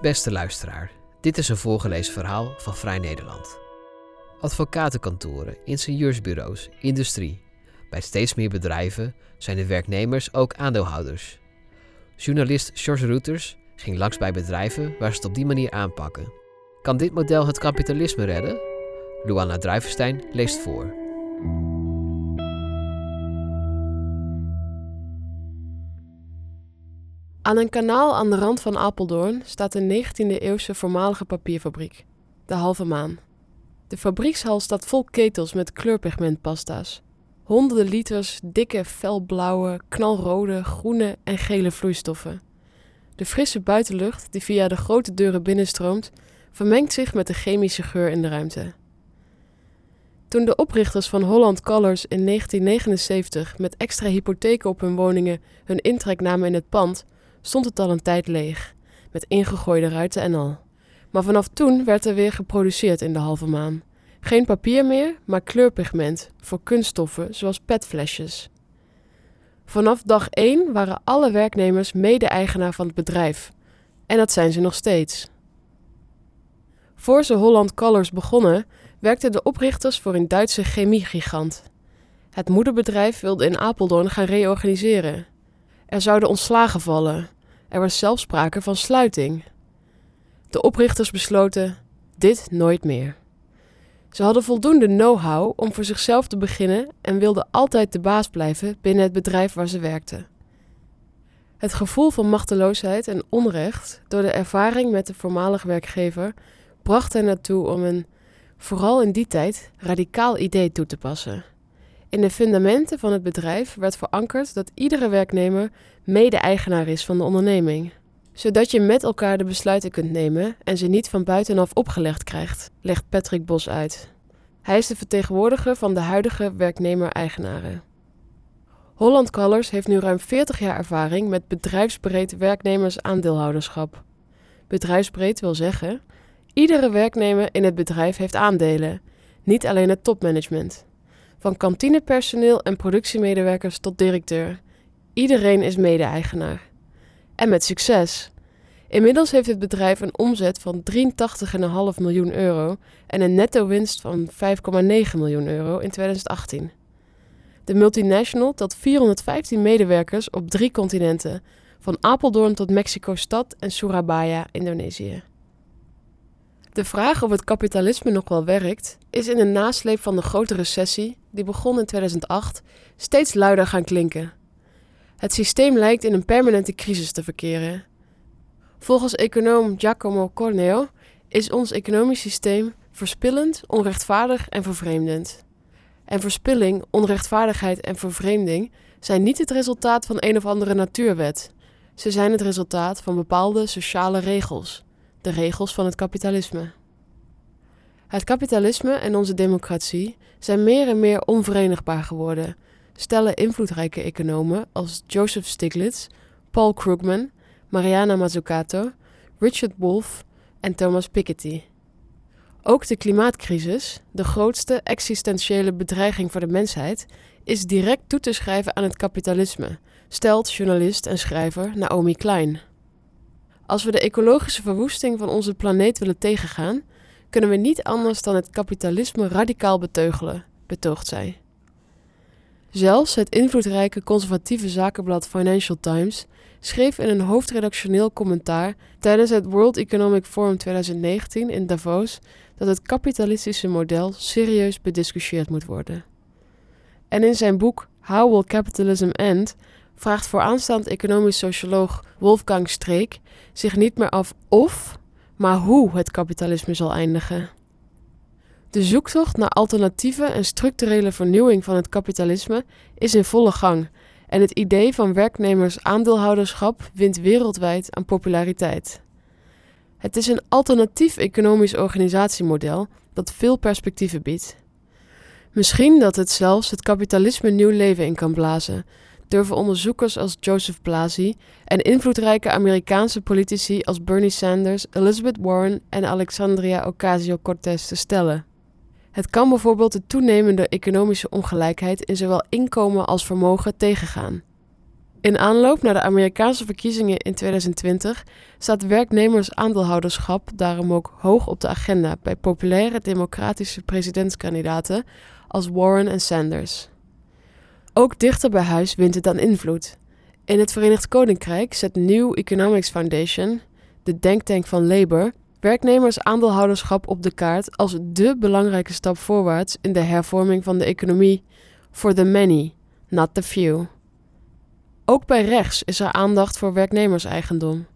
Beste luisteraar, dit is een voorgelezen verhaal van Vrij Nederland. Advocatenkantoren, ingenieursbureaus, industrie. Bij steeds meer bedrijven zijn de werknemers ook aandeelhouders. Journalist George Reuters ging langs bij bedrijven waar ze het op die manier aanpakken. Kan dit model het kapitalisme redden? Luana Druivenstein leest voor. Aan een kanaal aan de rand van Apeldoorn staat een 19e-eeuwse voormalige papierfabriek, de Halve Maan. De fabriekshal staat vol ketels met kleurpigmentpasta's. Honderden liters dikke, felblauwe, knalrode, groene en gele vloeistoffen. De frisse buitenlucht die via de grote deuren binnenstroomt, vermengt zich met de chemische geur in de ruimte. Toen de oprichters van Holland Colors in 1979 met extra hypotheken op hun woningen hun intrek namen in het pand, stond het al een tijd leeg, met ingegooide ruiten en al. Maar vanaf toen werd er weer geproduceerd in de halve maan. Geen papier meer, maar kleurpigment voor kunststoffen zoals petflesjes. Vanaf dag 1 waren alle werknemers mede-eigenaar van het bedrijf. En dat zijn ze nog steeds. Voor ze Holland Colors begonnen, werkten de oprichters voor een Duitse chemiegigant. Het moederbedrijf wilde in Apeldoorn gaan reorganiseren. Er zouden ontslagen vallen. Er was zelfs sprake van sluiting. De oprichters besloten: dit nooit meer. Ze hadden voldoende know-how om voor zichzelf te beginnen en wilden altijd de baas blijven binnen het bedrijf waar ze werkten. Het gevoel van machteloosheid en onrecht door de ervaring met de voormalige werkgever bracht hen naartoe om een, vooral in die tijd, radicaal idee toe te passen. In de fundamenten van het bedrijf werd verankerd dat iedere werknemer mede-eigenaar is van de onderneming, zodat je met elkaar de besluiten kunt nemen en ze niet van buitenaf opgelegd krijgt, legt Patrick Bos uit. Hij is de vertegenwoordiger van de huidige werknemer-eigenaren. Holland Colors heeft nu ruim 40 jaar ervaring met bedrijfsbreed werknemers-aandeelhouderschap. Bedrijfsbreed wil zeggen, iedere werknemer in het bedrijf heeft aandelen, niet alleen het topmanagement. Van kantinepersoneel en productiemedewerkers tot directeur. Iedereen is mede-eigenaar. En met succes. Inmiddels heeft het bedrijf een omzet van 83,5 miljoen euro en een netto-winst van 5,9 miljoen euro in 2018. De multinational telt 415 medewerkers op drie continenten, van Apeldoorn tot Mexico-stad en Surabaya, Indonesië. De vraag of het kapitalisme nog wel werkt, is in de nasleep van de grote recessie, die begon in 2008, steeds luider gaan klinken. Het systeem lijkt in een permanente crisis te verkeren. Volgens econoom Giacomo Corneo is ons economisch systeem verspillend, onrechtvaardig en vervreemdend. En verspilling, onrechtvaardigheid en vervreemding zijn niet het resultaat van een of andere natuurwet. Ze zijn het resultaat van bepaalde sociale regels de regels van het kapitalisme. Het kapitalisme en onze democratie zijn meer en meer onverenigbaar geworden, stellen invloedrijke economen als Joseph Stiglitz, Paul Krugman, Mariana Mazzucato, Richard Wolff en Thomas Piketty. Ook de klimaatcrisis, de grootste existentiële bedreiging voor de mensheid, is direct toe te schrijven aan het kapitalisme, stelt journalist en schrijver Naomi Klein. Als we de ecologische verwoesting van onze planeet willen tegengaan, kunnen we niet anders dan het kapitalisme radicaal beteugelen, betoogt zij. Zelfs het invloedrijke conservatieve zakenblad Financial Times schreef in een hoofdredactioneel commentaar tijdens het World Economic Forum 2019 in Davos dat het kapitalistische model serieus bediscussieerd moet worden. En in zijn boek How Will Capitalism End vraagt vooraanstaand economisch socioloog Wolfgang Streek zich niet meer af of, maar hoe het kapitalisme zal eindigen. De zoektocht naar alternatieve en structurele vernieuwing van het kapitalisme is in volle gang en het idee van werknemers-aandeelhouderschap wint wereldwijd aan populariteit. Het is een alternatief economisch organisatiemodel dat veel perspectieven biedt. Misschien dat het zelfs het kapitalisme nieuw leven in kan blazen, durven onderzoekers als Joseph Blasi en invloedrijke Amerikaanse politici als Bernie Sanders, Elizabeth Warren en Alexandria Ocasio-Cortez te stellen. Het kan bijvoorbeeld de toenemende economische ongelijkheid in zowel inkomen als vermogen tegengaan. In aanloop naar de Amerikaanse verkiezingen in 2020 staat werknemersaandeelhouderschap daarom ook hoog op de agenda bij populaire democratische presidentskandidaten als Warren en Sanders. Ook dichter bij huis wint het aan invloed. In het Verenigd Koninkrijk zet New Economics Foundation, de denktank van Labour, werknemersaandeelhouderschap op de kaart als dé belangrijke stap voorwaarts in de hervorming van de economie. For the many, not the few. Ook bij rechts is er aandacht voor werknemerseigendom.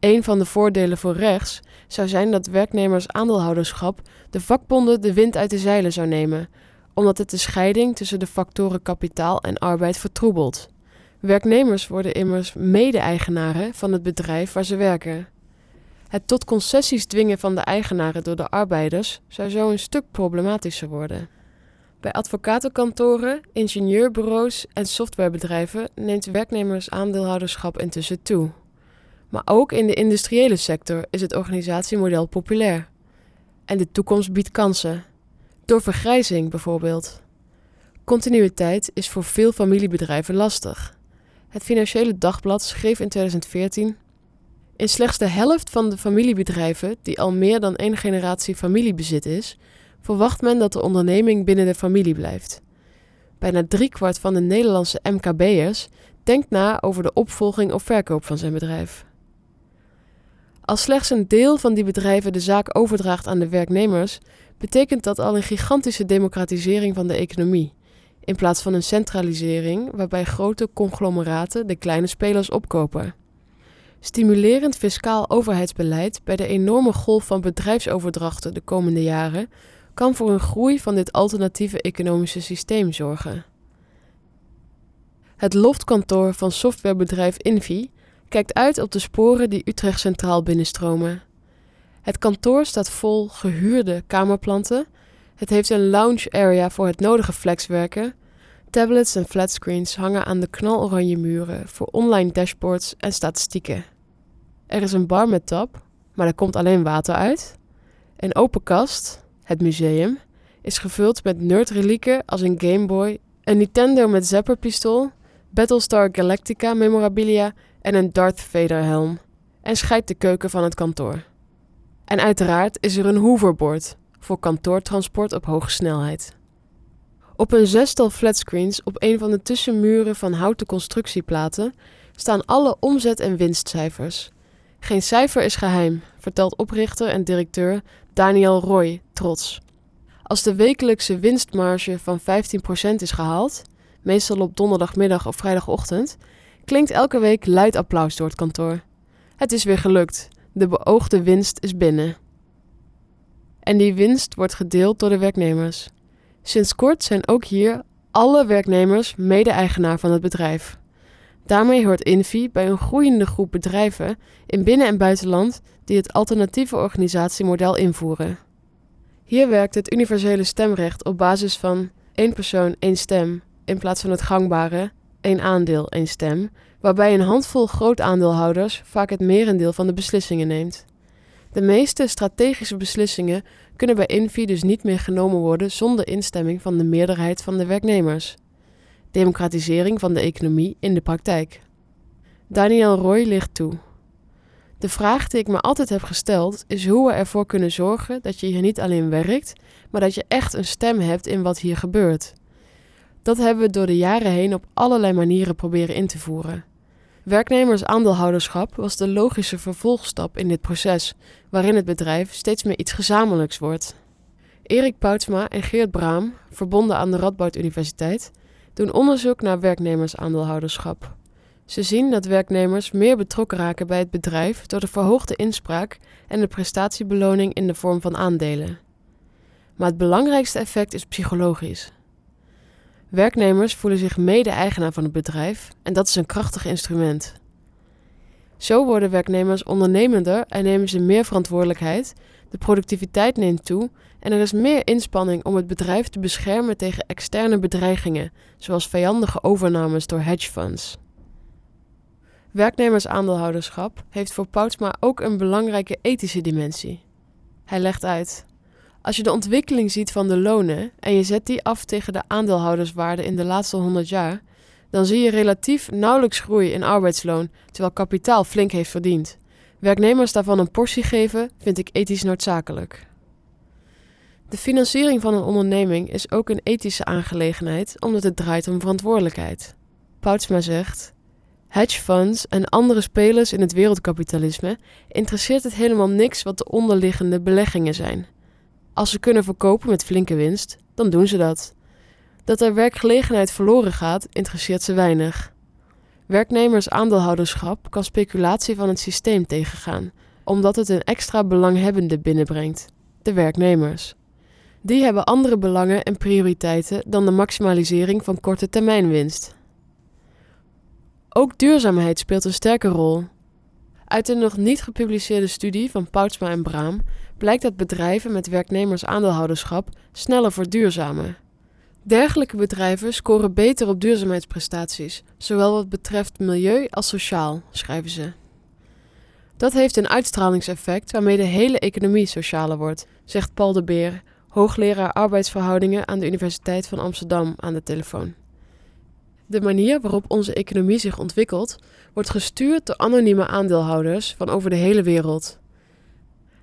Een van de voordelen voor rechts zou zijn dat werknemersaandeelhouderschap de vakbonden de wind uit de zeilen zou nemen, omdat het de scheiding tussen de factoren kapitaal en arbeid vertroebelt. Werknemers worden immers mede-eigenaren van het bedrijf waar ze werken. Het tot concessies dwingen van de eigenaren door de arbeiders zou zo een stuk problematischer worden. Bij advocatenkantoren, ingenieurbureaus en softwarebedrijven neemt werknemersaandeelhouderschap intussen toe. Maar ook in de industriële sector is het organisatiemodel populair. En de toekomst biedt kansen. Door vergrijzing bijvoorbeeld. Continuïteit is voor veel familiebedrijven lastig. Het Financiële Dagblad schreef in 2014: In slechts de helft van de familiebedrijven die al meer dan één generatie familiebezit is, verwacht men dat de onderneming binnen de familie blijft. Bijna driekwart van de Nederlandse MKB'ers denkt na over de opvolging of verkoop van zijn bedrijf. Als slechts een deel van die bedrijven de zaak overdraagt aan de werknemers, betekent dat al een gigantische democratisering van de economie, in plaats van een centralisering waarbij grote conglomeraten de kleine spelers opkopen. Stimulerend fiscaal overheidsbeleid bij de enorme golf van bedrijfsoverdrachten de komende jaren kan voor een groei van dit alternatieve economische systeem zorgen. Het loftkantoor van softwarebedrijf Invi kijkt uit op de sporen die Utrecht Centraal binnenstromen. Het kantoor staat vol gehuurde kamerplanten. Het heeft een lounge area voor het nodige flexwerken. Tablets en flatscreens hangen aan de knaloranje muren voor online dashboards en statistieken. Er is een bar met tap, maar er komt alleen water uit. Een open kast, het museum, is gevuld met nerdrelieken als een Game Boy, een Nintendo met Zapper-pistool, Battlestar Galactica memorabilia en een Darth Vader helm. En scheidt de keuken van het kantoor. En uiteraard is er een hoverboard voor kantoortransport op hoge snelheid. Op een zestal flatscreens op een van de tussenmuren van houten constructieplaten staan alle omzet- en winstcijfers. Geen cijfer is geheim, vertelt oprichter en directeur Daniel Roy trots. Als de wekelijkse winstmarge van 15% is gehaald, meestal op donderdagmiddag of vrijdagochtend, klinkt elke week luid applaus door het kantoor. Het is weer gelukt. De beoogde winst is binnen. En die winst wordt gedeeld door de werknemers. Sinds kort zijn ook hier alle werknemers mede-eigenaar van het bedrijf. Daarmee hoort Invi bij een groeiende groep bedrijven in binnen- en buitenland die het alternatieve organisatiemodel invoeren. Hier werkt het universele stemrecht op basis van één persoon, één stem, in plaats van het gangbare één aandeel, één stem, waarbij een handvol grootaandeelhouders vaak het merendeel van de beslissingen neemt. De meeste strategische beslissingen kunnen bij Invi dus niet meer genomen worden zonder instemming van de meerderheid van de werknemers. Democratisering van de economie in de praktijk. Daniel Roy ligt toe. De vraag die ik me altijd heb gesteld is hoe we ervoor kunnen zorgen dat je hier niet alleen werkt, maar dat je echt een stem hebt in wat hier gebeurt. Dat hebben we door de jaren heen op allerlei manieren proberen in te voeren. Werknemersaandeelhouderschap was de logische vervolgstap in dit proces, waarin het bedrijf steeds meer iets gezamenlijks wordt. Erik Poutsma en Geert Braam, verbonden aan de Radboud Universiteit, doen onderzoek naar werknemersaandeelhouderschap. Ze zien dat werknemers meer betrokken raken bij het bedrijf door de verhoogde inspraak en de prestatiebeloning in de vorm van aandelen. Maar het belangrijkste effect is psychologisch. Werknemers voelen zich mede-eigenaar van het bedrijf en dat is een krachtig instrument. Zo worden werknemers ondernemender en nemen ze meer verantwoordelijkheid, de productiviteit neemt toe en er is meer inspanning om het bedrijf te beschermen tegen externe bedreigingen, zoals vijandige overnames door hedgefunds. Werknemersaandeelhouderschap heeft voor Poutsma ook een belangrijke ethische dimensie. Hij legt uit: Als je de ontwikkeling ziet van de lonen en je zet die af tegen de aandeelhouderswaarde in de laatste 100 jaar, dan zie je relatief nauwelijks groei in arbeidsloon, terwijl kapitaal flink heeft verdiend. Werknemers daarvan een portie geven, vind ik ethisch noodzakelijk. De financiering van een onderneming is ook een ethische aangelegenheid, omdat het draait om verantwoordelijkheid. Poutsma zegt: Hedge funds en andere spelers in het wereldkapitalisme interesseert het helemaal niks wat de onderliggende beleggingen zijn. Als ze kunnen verkopen met flinke winst, dan doen ze dat. Dat er werkgelegenheid verloren gaat, interesseert ze weinig. Werknemers-aandeelhouderschap kan speculatie van het systeem tegengaan, omdat het een extra belanghebbende binnenbrengt: de werknemers. Die hebben andere belangen en prioriteiten dan de maximalisering van korte termijnwinst. Ook duurzaamheid speelt een sterke rol. Uit een nog niet gepubliceerde studie van Poutsma en Braam blijkt dat bedrijven met werknemers-aandeelhouderschap sneller verduurzamen. Dergelijke bedrijven scoren beter op duurzaamheidsprestaties, zowel wat betreft milieu als sociaal, schrijven ze. Dat heeft een uitstralingseffect waarmee de hele economie socialer wordt, zegt Paul de Beer, hoogleraar arbeidsverhoudingen aan de Universiteit van Amsterdam aan de telefoon. De manier waarop onze economie zich ontwikkelt, wordt gestuurd door anonieme aandeelhouders van over de hele wereld.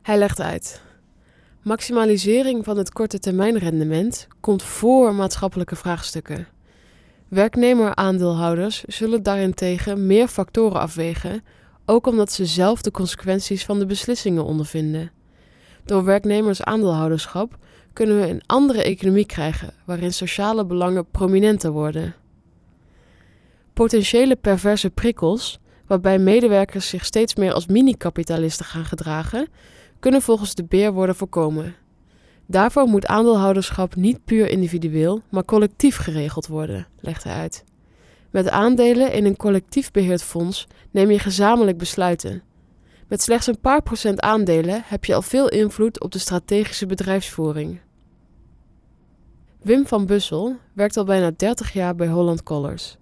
Hij legt uit. Maximalisering van het korte termijnrendement komt voor maatschappelijke vraagstukken. Werknemer-aandeelhouders zullen daarentegen meer factoren afwegen, ook omdat ze zelf de consequenties van de beslissingen ondervinden. Door werknemers-aandeelhouderschap kunnen we een andere economie krijgen waarin sociale belangen prominenter worden. Potentiële perverse prikkels, waarbij medewerkers zich steeds meer als mini-kapitalisten gaan gedragen, kunnen volgens de beer worden voorkomen. Daarvoor moet aandeelhouderschap niet puur individueel, maar collectief geregeld worden, legt hij uit. Met aandelen in een collectief beheerd fonds neem je gezamenlijk besluiten. Met slechts een paar procent aandelen heb je al veel invloed op de strategische bedrijfsvoering. Wim van Bussel werkt al bijna 30 jaar bij Holland Collars.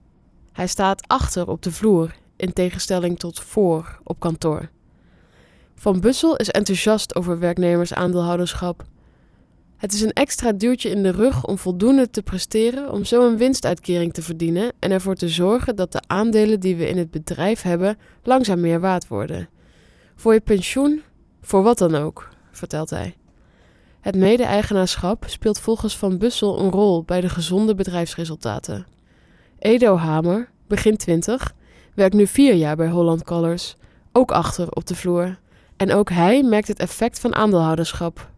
Hij staat achter op de vloer, in tegenstelling tot voor op kantoor. Van Bussel is enthousiast over werknemers-aandeelhouderschap. Het is een extra duwtje in de rug om voldoende te presteren om zo een winstuitkering te verdienen en ervoor te zorgen dat de aandelen die we in het bedrijf hebben langzaam meer waard worden. Voor je pensioen, voor wat dan ook, vertelt hij. Het mede-eigenaarschap speelt volgens Van Bussel een rol bij de gezonde bedrijfsresultaten. Edo Hamer, begin 20, werkt nu vier jaar bij Holland Colors, ook achter op de vloer. En ook hij merkt het effect van aandeelhouderschap.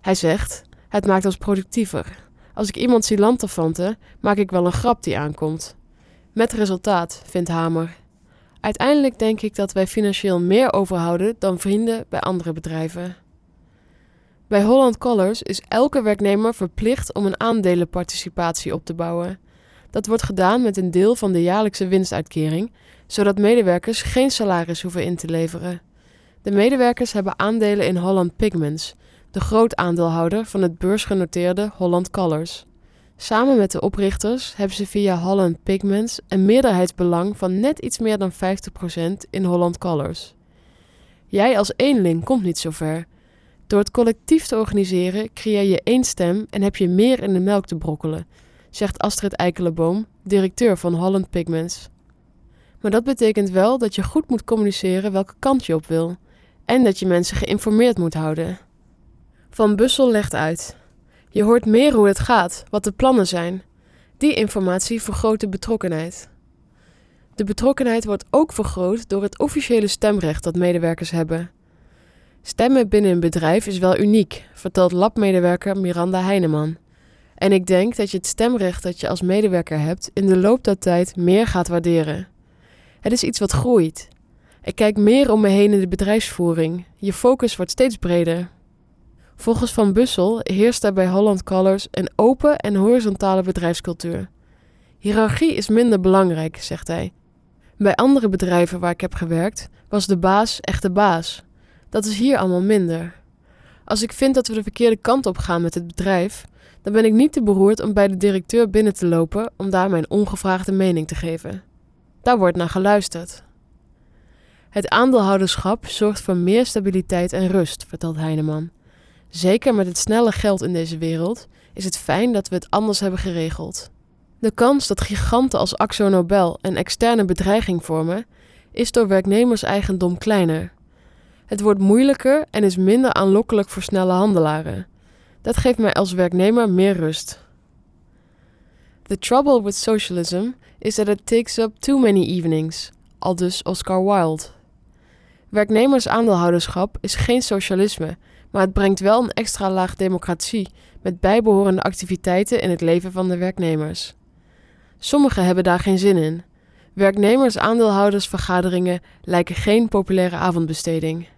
Hij zegt: Het maakt ons productiever. Als ik iemand zie lanterfanten, maak ik wel een grap die aankomt. Met resultaat, vindt Hamer. Uiteindelijk denk ik dat wij financieel meer overhouden dan vrienden bij andere bedrijven. Bij Holland Colors is elke werknemer verplicht om een aandelenparticipatie op te bouwen. Dat wordt gedaan met een deel van de jaarlijkse winstuitkering, zodat medewerkers geen salaris hoeven in te leveren. De medewerkers hebben aandelen in Holland Pigments, de grootaandeelhouder van het beursgenoteerde Holland Colors. Samen met de oprichters hebben ze via Holland Pigments een meerderheidsbelang van net iets meer dan 50% in Holland Colors. Jij als eenling komt niet zo ver. Door het collectief te organiseren creëer je één stem en heb je meer in de melk te brokkelen, zegt Astrid Eikeleboom, directeur van Holland Pigments. Maar dat betekent wel dat je goed moet communiceren welke kant je op wil en dat je mensen geïnformeerd moet houden. Van Bussel legt uit. Je hoort meer hoe het gaat, wat de plannen zijn. Die informatie vergroot de betrokkenheid. De betrokkenheid wordt ook vergroot door het officiële stemrecht dat medewerkers hebben. Stemmen binnen een bedrijf is wel uniek, vertelt labmedewerker Miranda Heineman. En ik denk dat je het stemrecht dat je als medewerker hebt in de loop der tijd meer gaat waarderen. Het is iets wat groeit. Ik kijk meer om me heen in de bedrijfsvoering. Je focus wordt steeds breder. Volgens Van Bussel heerst er bij Holland Colors een open en horizontale bedrijfscultuur. Hierarchie is minder belangrijk, zegt hij. Bij andere bedrijven waar ik heb gewerkt, was de baas echt de baas. Dat is hier allemaal minder. Als ik vind dat we de verkeerde kant op gaan met het bedrijf, dan ben ik niet te beroerd om bij de directeur binnen te lopen om daar mijn ongevraagde mening te geven. Daar wordt naar geluisterd. Het aandeelhouderschap zorgt voor meer stabiliteit en rust, vertelt Heineman. Zeker met het snelle geld in deze wereld is het fijn dat we het anders hebben geregeld. De kans dat giganten als Axo Nobel een externe bedreiging vormen, is door werknemerseigendom kleiner. Het wordt moeilijker en is minder aanlokkelijk voor snelle handelaren. Dat geeft mij als werknemer meer rust. The trouble with socialism is that it takes up too many evenings, aldus Oscar Wilde. Werknemersaandeelhouderschap is geen socialisme, maar het brengt wel een extra laag democratie met bijbehorende activiteiten in het leven van de werknemers. Sommigen hebben daar geen zin in. Werknemers-aandeelhoudersvergaderingen lijken geen populaire avondbesteding.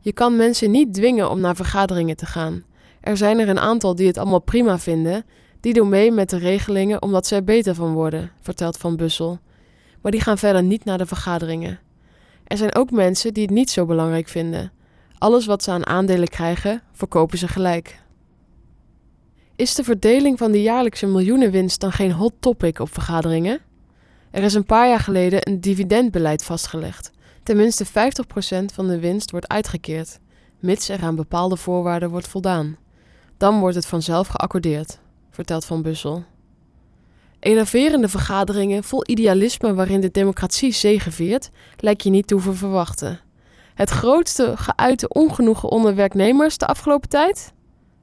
Je kan mensen niet dwingen om naar vergaderingen te gaan. Er zijn er een aantal die het allemaal prima vinden, die doen mee met de regelingen omdat er beter van worden, vertelt Van Bussel. Maar die gaan verder niet naar de vergaderingen. Er zijn ook mensen die het niet zo belangrijk vinden. Alles wat ze aan aandelen krijgen, verkopen ze gelijk. Is de verdeling van de jaarlijkse miljoenenwinst dan geen hot topic op vergaderingen? Er is een paar jaar geleden een dividendbeleid vastgelegd. Tenminste 50% van de winst wordt uitgekeerd, mits er aan bepaalde voorwaarden wordt voldaan. Dan wordt het vanzelf geaccordeerd, vertelt Van Bussel. Enerverende vergaderingen vol idealisme waarin de democratie zegeviert, lijkt je niet te hoeven verwachten. Het grootste geuite ongenoegen onder werknemers de afgelopen tijd?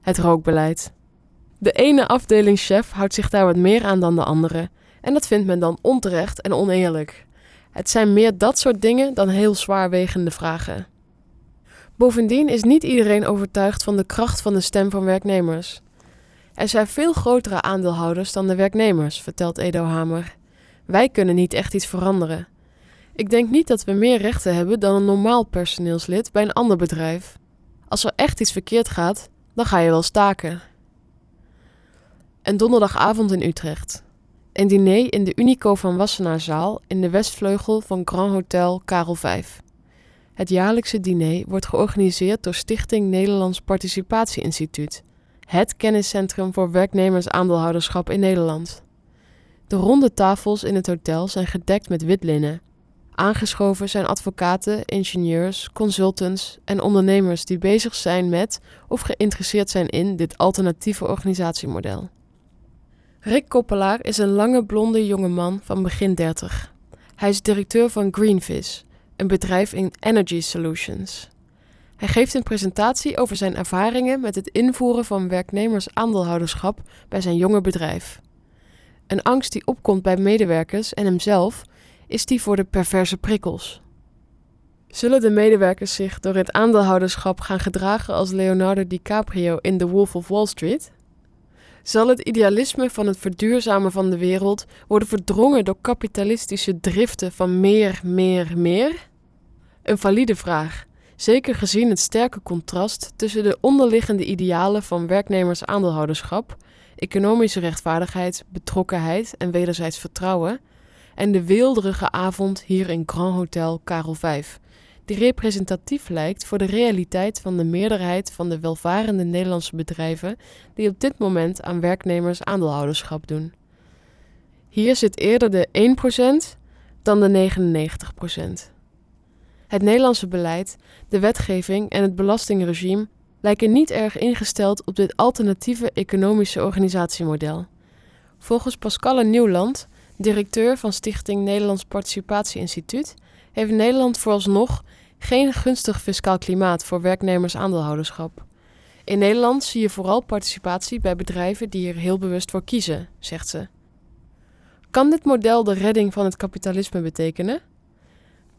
Het rookbeleid. De ene afdelingschef houdt zich daar wat meer aan dan de andere, en dat vindt men dan onterecht en oneerlijk. Het zijn meer dat soort dingen dan heel zwaarwegende vragen. Bovendien is niet iedereen overtuigd van de kracht van de stem van werknemers. Er zijn veel grotere aandeelhouders dan de werknemers, vertelt Edo Hamer. Wij kunnen niet echt iets veranderen. Ik denk niet dat we meer rechten hebben dan een normaal personeelslid bij een ander bedrijf. Als er echt iets verkeerd gaat, dan ga je wel staken. En donderdagavond in Utrecht. Een diner in de Unico van Wassenaarzaal in de westvleugel van Grand Hotel Karel V. Het jaarlijkse diner wordt georganiseerd door Stichting Nederlands Participatie Instituut, het kenniscentrum voor werknemersaandeelhouderschap in Nederland. De ronde tafels in het hotel zijn gedekt met wit linnen. Aangeschoven zijn advocaten, ingenieurs, consultants en ondernemers die bezig zijn met of geïnteresseerd zijn in dit alternatieve organisatiemodel. Rick Koppelaar is een lange blonde jonge man van begin 30. Hij is directeur van Greenfish, een bedrijf in energy solutions. Hij geeft een presentatie over zijn ervaringen met het invoeren van werknemersaandeelhouderschap bij zijn jonge bedrijf. Een angst die opkomt bij medewerkers en hemzelf is die voor de perverse prikkels. Zullen de medewerkers zich door het aandeelhouderschap gaan gedragen als Leonardo DiCaprio in The Wolf of Wall Street? Zal het idealisme van het verduurzamen van de wereld worden verdrongen door kapitalistische driften van meer, meer, meer? Een valide vraag, zeker gezien het sterke contrast tussen de onderliggende idealen van werknemers-aandeelhouderschap, economische rechtvaardigheid, betrokkenheid en wederzijds vertrouwen, en de weelderige avond hier in Grand Hotel Karel V, die representatief lijkt voor de realiteit van de meerderheid van de welvarende Nederlandse bedrijven die op dit moment aan werknemers aandeelhouderschap doen. Hier zit eerder de 1% dan de 99%. Het Nederlandse beleid, de wetgeving en het belastingregime lijken niet erg ingesteld op dit alternatieve economische organisatiemodel. Volgens Pascalle Nieuwland, directeur van Stichting Nederlands Participatie Instituut, heeft Nederland vooralsnog geen gunstig fiscaal klimaat voor werknemers-aandeelhouderschap. In Nederland zie je vooral participatie bij bedrijven die er heel bewust voor kiezen, zegt ze. Kan dit model de redding van het kapitalisme betekenen?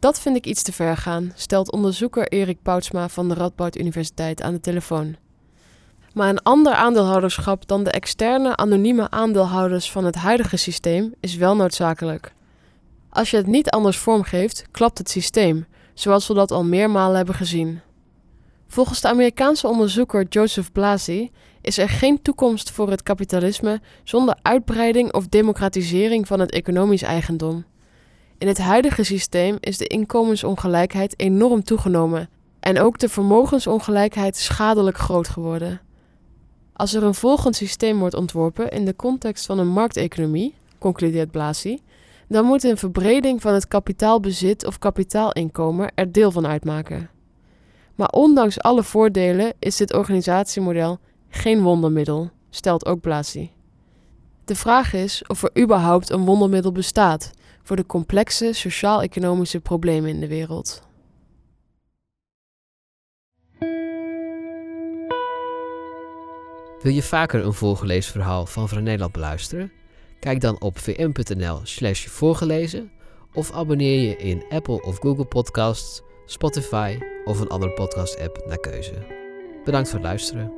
Dat vind ik iets te ver gaan, stelt onderzoeker Erik Poutsma van de Radboud Universiteit aan de telefoon. Maar een ander aandeelhouderschap dan de externe anonieme aandeelhouders van het huidige systeem is wel noodzakelijk. Als je het niet anders vormgeeft, klapt het systeem, zoals we dat al meermalen hebben gezien. Volgens de Amerikaanse onderzoeker Joseph Blasi is er geen toekomst voor het kapitalisme zonder uitbreiding of democratisering van het economisch eigendom. In het huidige systeem is de inkomensongelijkheid enorm toegenomen en ook de vermogensongelijkheid schadelijk groot geworden. Als er een volgend systeem wordt ontworpen in de context van een markteconomie, concludeert Blasi, dan moet een verbreding van het kapitaalbezit of kapitaalinkomen er deel van uitmaken. Maar ondanks alle voordelen is dit organisatiemodel geen wondermiddel, stelt ook Blasi. De vraag is of er überhaupt een wondermiddel bestaat voor de complexe sociaal-economische problemen in de wereld. Wil je vaker een voorgelezen verhaal van Vrij Nederland beluisteren? Kijk dan op vm.nl slash voorgelezen of abonneer je in Apple of Google Podcasts, Spotify of een andere podcast app naar keuze. Bedankt voor het luisteren.